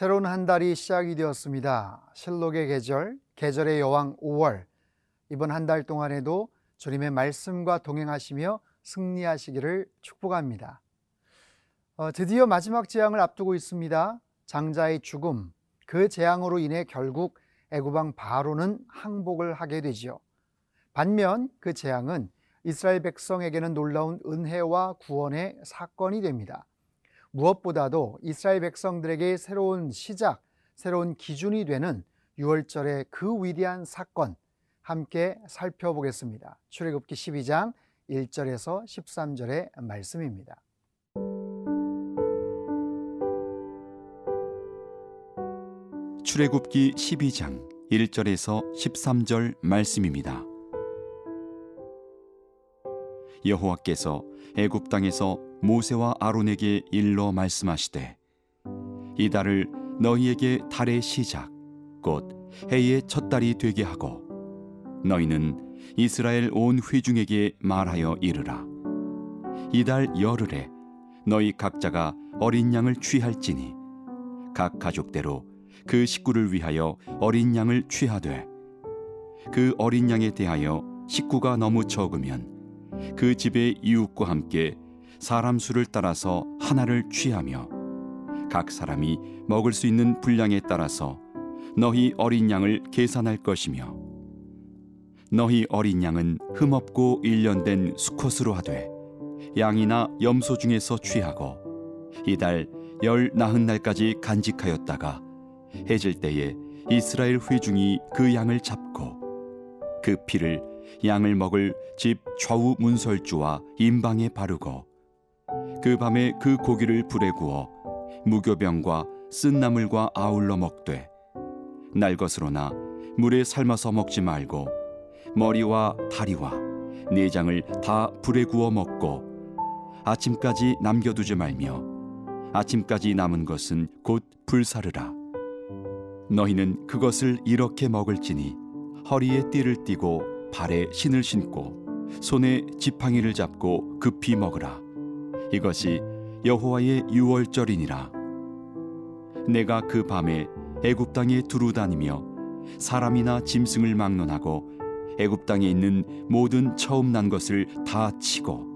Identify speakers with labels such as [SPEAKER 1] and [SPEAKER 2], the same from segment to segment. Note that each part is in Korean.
[SPEAKER 1] 새로운 한 달이 시작이 되었습니다. 실록의 계절, 계절의 여왕 5월. 이번 한 달 동안에도 주님의 말씀과 동행하시며 승리하시기를 축복합니다. 어, 드디어 마지막 재앙을 앞두고 있습니다. 장자의 죽음, 그 재앙으로 인해 결국 애굽왕 바로는 항복을 하게 되지요. 반면 그 재앙은 이스라엘 백성에게는 놀라운 은혜와 구원의 사건이 됩니다. 무엇보다도 이스라엘 백성들에게 새로운 시작, 새로운 기준이 되는 6월절의 그 위대한 사건 함께 살펴보겠습니다. 출애굽기 12장 1절에서 13절의 말씀입니다.
[SPEAKER 2] 출애굽기 12장 1절에서 13절 말씀입니다. 여호와께서 애굽 땅에서 모세와 아론에게 일러 말씀하시되 이 달을 너희에게 달의 시작 곧 해의 첫 달이 되게 하고 너희는 이스라엘 온 회중에게 말하여 이르라. 이 달 열흘에 너희 각자가 어린 양을 취할지니 각 가족대로 그 식구를 위하여 어린 양을 취하되 그 어린 양에 대하여 식구가 너무 적으면 그 집의 이웃과 함께 사람 수를 따라서 하나를 취하며 각 사람이 먹을 수 있는 분량에 따라서 너희 어린 양을 계산할 것이며 너희 어린 양은 흠없고 일련된 수컷으로 하되 양이나 염소 중에서 취하고 이달 열 나흔 날까지 간직하였다가 해질 때에 이스라엘 회중이 그 양을 잡고 그 피를 양을 먹을 집 좌우 문설주와 임방에 바르고 그 밤에 그 고기를 불에 구워 무교병과 쓴 나물과 아울러 먹되 날 것으로나 물에 삶아서 먹지 말고 머리와 다리와 내장을 다 불에 구워 먹고 아침까지 남겨두지 말며 아침까지 남은 것은 곧 불사르라. 너희는 그것을 이렇게 먹을지니 허리에 띠를 띠고 발에 신을 신고 손에 지팡이를 잡고 급히 먹으라 이것이 여호와의 유월절이니라. 내가 그 밤에 애굽 땅에 두루 다니며 사람이나 짐승을 막론하고 애굽 땅에 있는 모든 처음 난 것을 다 치고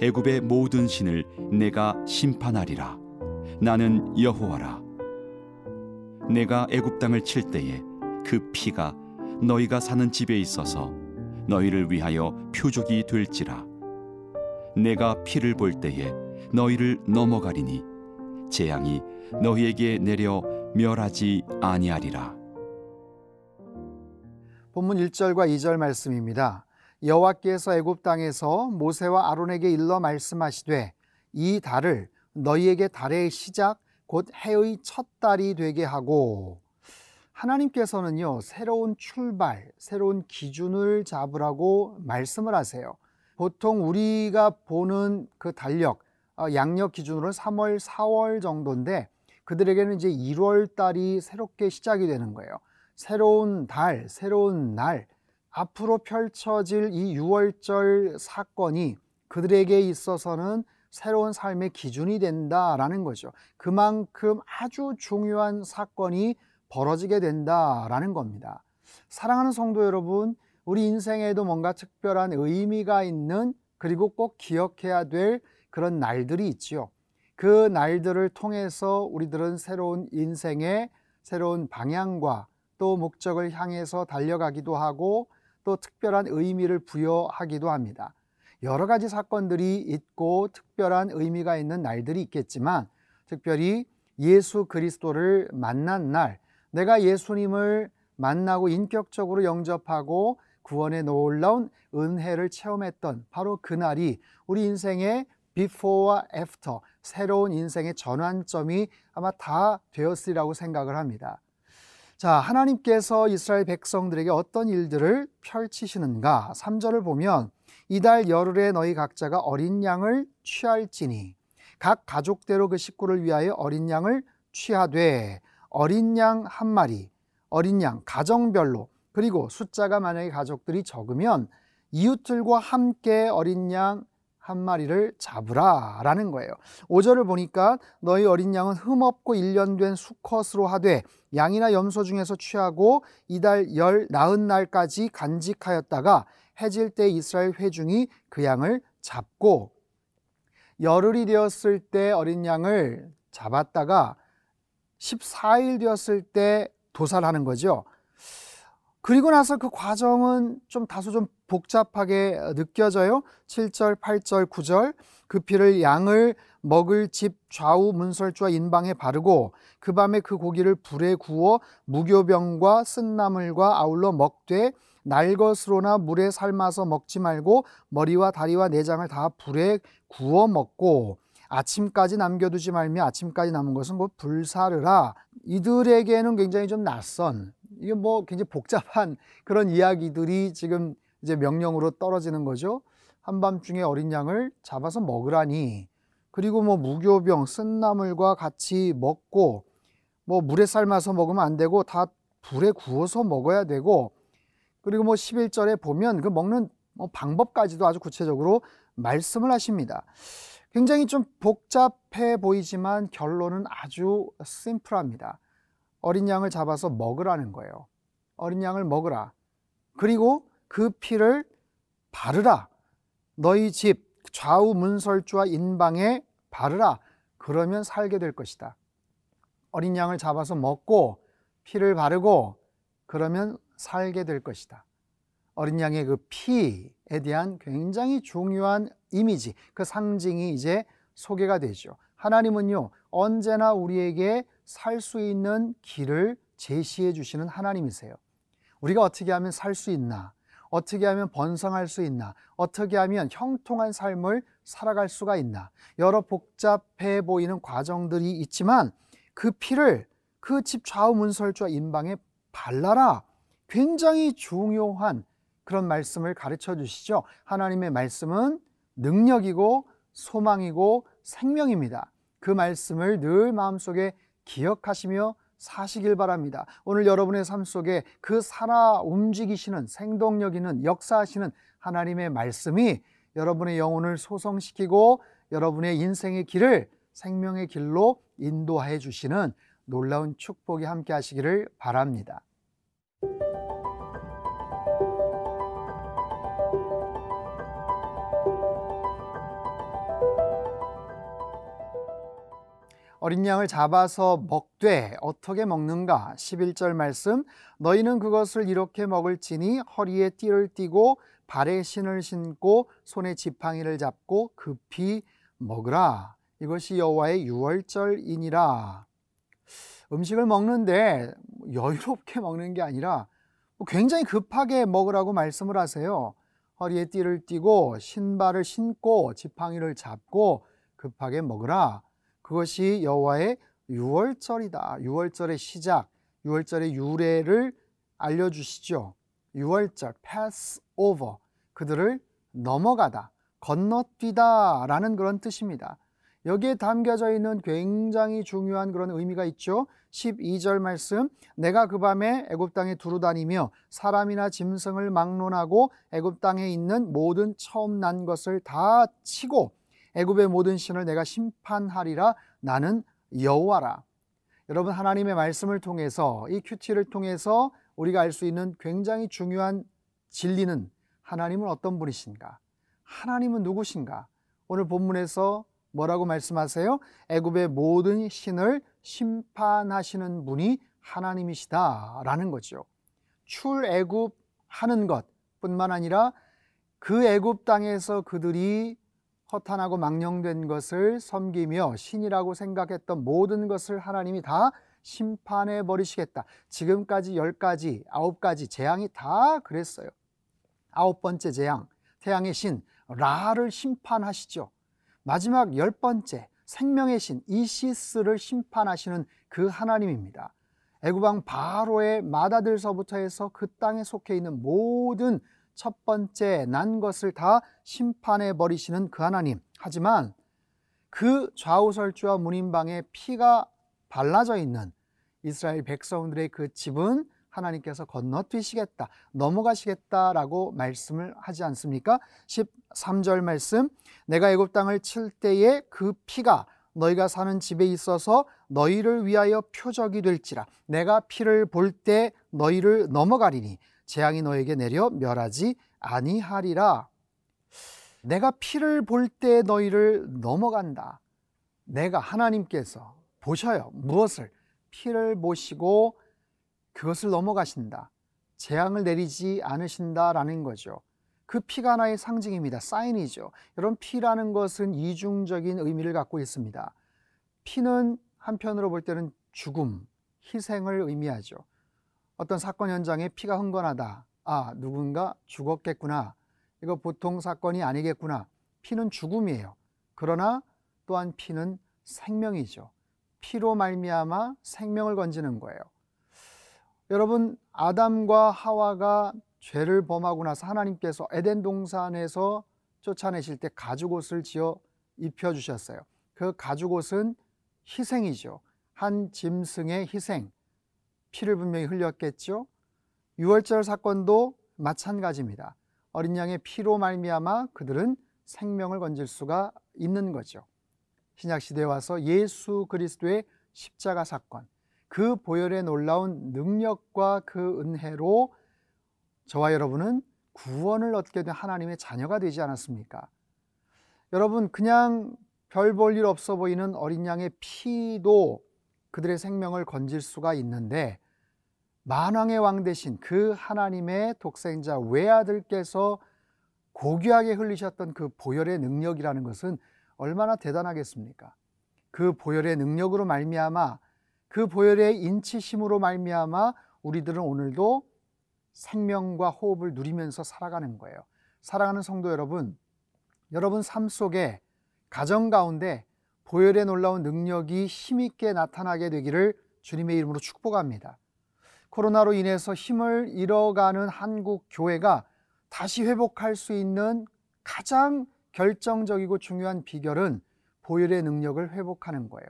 [SPEAKER 2] 애굽의 모든 신을 내가 심판하리라. 나는 여호와라. 내가 애굽 땅을 칠 때에 그 피가 너희가 사는 집에 있어서 너희를 위하여 표적이 될지라 내가 피를 볼 때에 너희를 넘어가리니 재앙이 너희에게 내려 멸하지 아니하리라
[SPEAKER 1] 본문 1절과 2절 말씀입니다. 여호와께서 애굽 땅에서 모세와 아론에게 일러 말씀하시되 이 달을 너희에게 달의 시작 곧 해의 첫 달이 되게 하고 하나님께서는요 새로운 출발, 새로운 기준을 잡으라고 말씀을 하세요. 보통 우리가 보는 그 달력, 어, 양력 기준으로는 3월, 4월 정도인데 그들에게는 이제 1월 달이 새롭게 시작이 되는 거예요. 새로운 달, 새로운 날, 앞으로 펼쳐질 이 6월절 사건이 그들에게 있어서는 새로운 삶의 기준이 된다라는 거죠. 그만큼 아주 중요한 사건이 벌어지게 된다라는 겁니다. 사랑하는 성도 여러분, 우리 인생에도 뭔가 특별한 의미가 있는 그리고 꼭 기억해야 될 그런 날들이 있지요. 그 날들을 통해서 우리들은 새로운 인생의 새로운 방향과 또 목적을 향해서 달려가기도 하고 또 특별한 의미를 부여하기도 합니다. 여러 가지 사건들이 있고 특별한 의미가 있는 날들이 있겠지만 특별히 예수 그리스도를 만난 날, 내가 예수님을 만나고 인격적으로 영접하고 구원의 놀라운 은혜를 체험했던 바로 그날이 우리 인생의 before와 after, 새로운 인생의 전환점이 아마 다 되었으리라고 생각을 합니다. 자, 하나님께서 이스라엘 백성들에게 어떤 일들을 펼치시는가? 3절을 보면 이달 열흘에 너희 각자가 어린 양을 취할지니 각 가족대로 그 식구를 위하여 어린 양을 취하되 어린 양 한 마리, 어린 양 가정별로 그리고 숫자가 만약에 가족들이 적으면 이웃들과 함께 어린 양 한 마리를 잡으라 라는 거예요. 5절을 보니까 너희 어린 양은 흠없고 일년된 수컷으로 하되 양이나 염소 중에서 취하고 이달 열 나흔 날까지 간직하였다가 해질 때 이스라엘 회중이 그 양을 잡고 열흘이 되었을 때 어린 양을 잡았다가 14일 되었을 때 도살하는 거죠. 그리고 나서 그 과정은 좀 다소 좀 복잡하게 느껴져요. 7절, 8절, 9절. 그 피를 양을 먹을 집 좌우 문설주와 인방에 바르고 그 밤에 그 고기를 불에 구워 무교병과 쓴나물과 아울러 먹되 날 것으로나 물에 삶아서 먹지 말고 머리와 다리와 내장을 다 불에 구워 먹고 아침까지 남겨두지 말며 아침까지 남은 것은 곧 불사르라. 이들에게는 굉장히 좀 낯선 이게 뭐 굉장히 복잡한 그런 이야기들이 지금 이제 명령으로 떨어지는 거죠. 한밤중에 어린 양을 잡아서 먹으라니. 그리고 뭐 무교병, 쓴나물과 같이 먹고 뭐 물에 삶아서 먹으면 안 되고 다 불에 구워서 먹어야 되고 그리고 뭐 11절에 보면 그 먹는 뭐 방법까지도 아주 구체적으로 말씀을 하십니다. 굉장히 좀 복잡해 보이지만 결론은 아주 심플합니다. 어린 양을 잡아서 먹으라는 거예요. 어린 양을 먹으라. 그리고 그 피를 바르라. 너희 집 좌우 문설주와 인방에 바르라. 그러면 살게 될 것이다. 어린 양을 잡아서 먹고 피를 바르고 그러면 살게 될 것이다. 어린 양의 그 피에 대한 굉장히 중요한 이미지, 그 상징이 이제 소개가 되죠. 하나님은요, 언제나 우리에게 살 수 있는 길을 제시해 주시는 하나님이세요. 우리가 어떻게 하면 살 수 있나? 어떻게 하면 번성할 수 있나? 어떻게 하면 형통한 삶을 살아갈 수가 있나? 여러 복잡해 보이는 과정들이 있지만 그 피를 그 집 좌우 문설주와 인방에 발라라. 굉장히 중요한 그런 말씀을 가르쳐 주시죠. 하나님의 말씀은 능력이고 소망이고 생명입니다. 그 말씀을 늘 마음속에 기억하시며 사시길 바랍니다. 오늘 여러분의 삶 속에 그 살아 움직이시는 생동력 있는 역사하시는 하나님의 말씀이 여러분의 영혼을 소성시키고 여러분의 인생의 길을 생명의 길로 인도해 주시는 놀라운 축복이 함께 하시기를 바랍니다. 어린 양을 잡아서 먹되 어떻게 먹는가? 11절 말씀 너희는 그것을 이렇게 먹을지니 허리에 띠를 띠고 발에 신을 신고 손에 지팡이를 잡고 급히 먹으라. 이것이 여호와의 유월절이니라. 음식을 먹는데 여유롭게 먹는 게 아니라 뭐 굉장히 급하게 먹으라고 말씀을 하세요. 허리에 띠를 띠고 신발을 신고 지팡이를 잡고 급하게 먹으라. 그것이 여호와의 유월절이다. 유월절의 시작, 유월절의 유래를 알려주시죠. 유월절, pass over, 그들을 넘어가다, 건너뛰다라는 그런 뜻입니다. 여기에 담겨져 있는 굉장히 중요한 그런 의미가 있죠. 12절 말씀 내가 그 밤에 애굽 땅에 두루 다니며 사람이나 짐승을 막론하고 애굽 땅에 있는 모든 처음 난 것을 다 치고 애굽의 모든 신을 내가 심판하리라 나는 여호와라. 여러분 하나님의 말씀을 통해서 이 큐티를 통해서 우리가 알 수 있는 굉장히 중요한 진리는 하나님은 어떤 분이신가? 하나님은 누구신가? 오늘 본문에서 뭐라고 말씀하세요? 애굽의 모든 신을 심판하시는 분이 하나님이시다라는 거죠. 출애굽 하는 것뿐만 아니라 그 애굽 땅에서 그들이 허탄하고 망령된 것을 섬기며 신이라고 생각했던 모든 것을 하나님이 다 심판해 버리시겠다. 지금까지 열 가지, 아홉 가지 재앙이 다 그랬어요. 아홉 번째 재앙, 태양의 신 라를 심판하시죠. 마지막 열 번째 생명의 신 이시스를 심판하시는 그 하나님입니다. 애굽왕 바로의 마다들서부터 해서 그 땅에 속해 있는 모든 첫 번째 난 것을 다 심판해 버리시는 그 하나님. 하지만 그 좌우설주와 문인방에 피가 발라져 있는 이스라엘 백성들의 그 집은 하나님께서 건너뛰시겠다, 넘어가시겠다라고 말씀을 하지 않습니까? 3절 말씀 내가 애굽 땅을 칠 때에 그 피가 너희가 사는 집에 있어서 너희를 위하여 표적이 될지라 내가 피를 볼 때 너희를 넘어가리니 재앙이 너에게 내려 멸하지 아니하리라 내가 피를 볼 때 너희를 넘어간다 내가 하나님께서 보셔요 무엇을 피를 보시고 그것을 넘어가신다 재앙을 내리지 않으신다라는 거죠. 그 피가 하나의 상징입니다. 사인이죠. 여러분 피라는 것은 이중적인 의미를 갖고 있습니다. 피는 한편으로 볼 때는 죽음, 희생을 의미하죠. 어떤 사건 현장에 피가 흥건하다. 아, 누군가 죽었겠구나. 이거 보통 사건이 아니겠구나. 피는 죽음이에요. 그러나 또한 피는 생명이죠. 피로 말미암아 생명을 건지는 거예요. 여러분 아담과 하와가 죄를 범하고 나서 하나님께서 에덴 동산에서 쫓아내실 때 가죽옷을 지어 입혀 주셨어요. 그 가죽옷은 희생이죠. 한 짐승의 희생. 피를 분명히 흘렸겠죠. 유월절 사건도 마찬가지입니다. 어린 양의 피로 말미암아 그들은 생명을 건질 수가 있는 거죠. 신약 시대에 와서 예수 그리스도의 십자가 사건. 그 보혈의 놀라운 능력과 그 은혜로 저와 여러분은 구원을 얻게 된 하나님의 자녀가 되지 않았습니까? 여러분, 그냥 별 볼 일 없어 보이는 어린 양의 피도 그들의 생명을 건질 수가 있는데, 만왕의 왕 대신 그 하나님의 독생자 외아들께서 고귀하게 흘리셨던 그 보혈의 능력이라는 것은 얼마나 대단하겠습니까? 그 보혈의 능력으로 말미암아 그 보혈의 인치심으로 말미암아 우리들은 오늘도 생명과 호흡을 누리면서 살아가는 거예요. 사랑하는 성도 여러분, 여러분 삶 속에 가정 가운데 보혈의 놀라운 능력이 힘있게 나타나게 되기를 주님의 이름으로 축복합니다. 코로나로 인해서 힘을 잃어가는 한국 교회가 다시 회복할 수 있는 가장 결정적이고 중요한 비결은 보혈의 능력을 회복하는 거예요.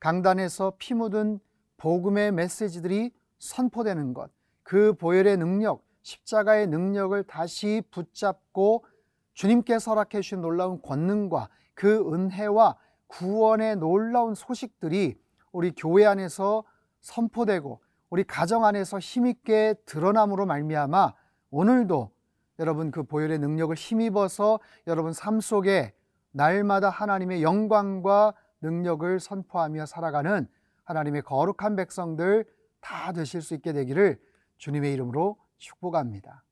[SPEAKER 1] 강단에서 피 묻은 복음의 메시지들이 선포되는 것, 그 보혈의 능력, 십자가의 능력을 다시 붙잡고 주님께서 허락해 주신 놀라운 권능과 그 은혜와 구원의 놀라운 소식들이 우리 교회 안에서 선포되고 우리 가정 안에서 힘있게 드러남으로 말미암아 오늘도 여러분 그 보혈의 능력을 힘입어서 여러분 삶 속에 날마다 하나님의 영광과 능력을 선포하며 살아가는 하나님의 거룩한 백성들 다 되실 수 있게 되기를 주님의 이름으로 축복합니다.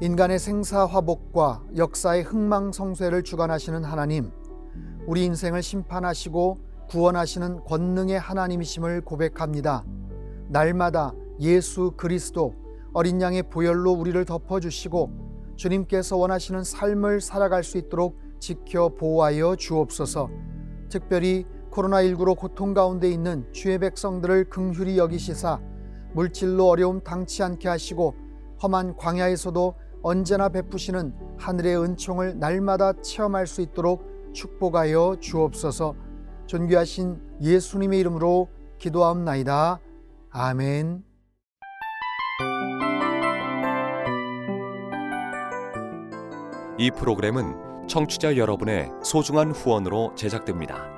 [SPEAKER 1] 인간의 생사화복과 역사의 흥망성쇠를 주관하시는 하나님, 우리 인생을 심판하시고 구원하시는 권능의 하나님이심을 고백합니다. 날마다 예수 그리스도 어린 양의 보혈로 우리를 덮어주시고 주님께서 원하시는 삶을 살아갈 수 있도록 지켜 보호하여 주옵소서. 특별히 코로나19로 고통 가운데 있는 주의 백성들을 긍휼히 여기시사 물질로 어려움 당치 않게 하시고 험한 광야에서도 언제나 베푸시는 하늘의 은총을 날마다 체험할 수 있도록 축복하여 주옵소서. 존귀하신 예수님의 이름으로 기도하옵나이다. 아멘.
[SPEAKER 3] 이 프로그램은 청취자 여러분의 소중한 후원으로 제작됩니다.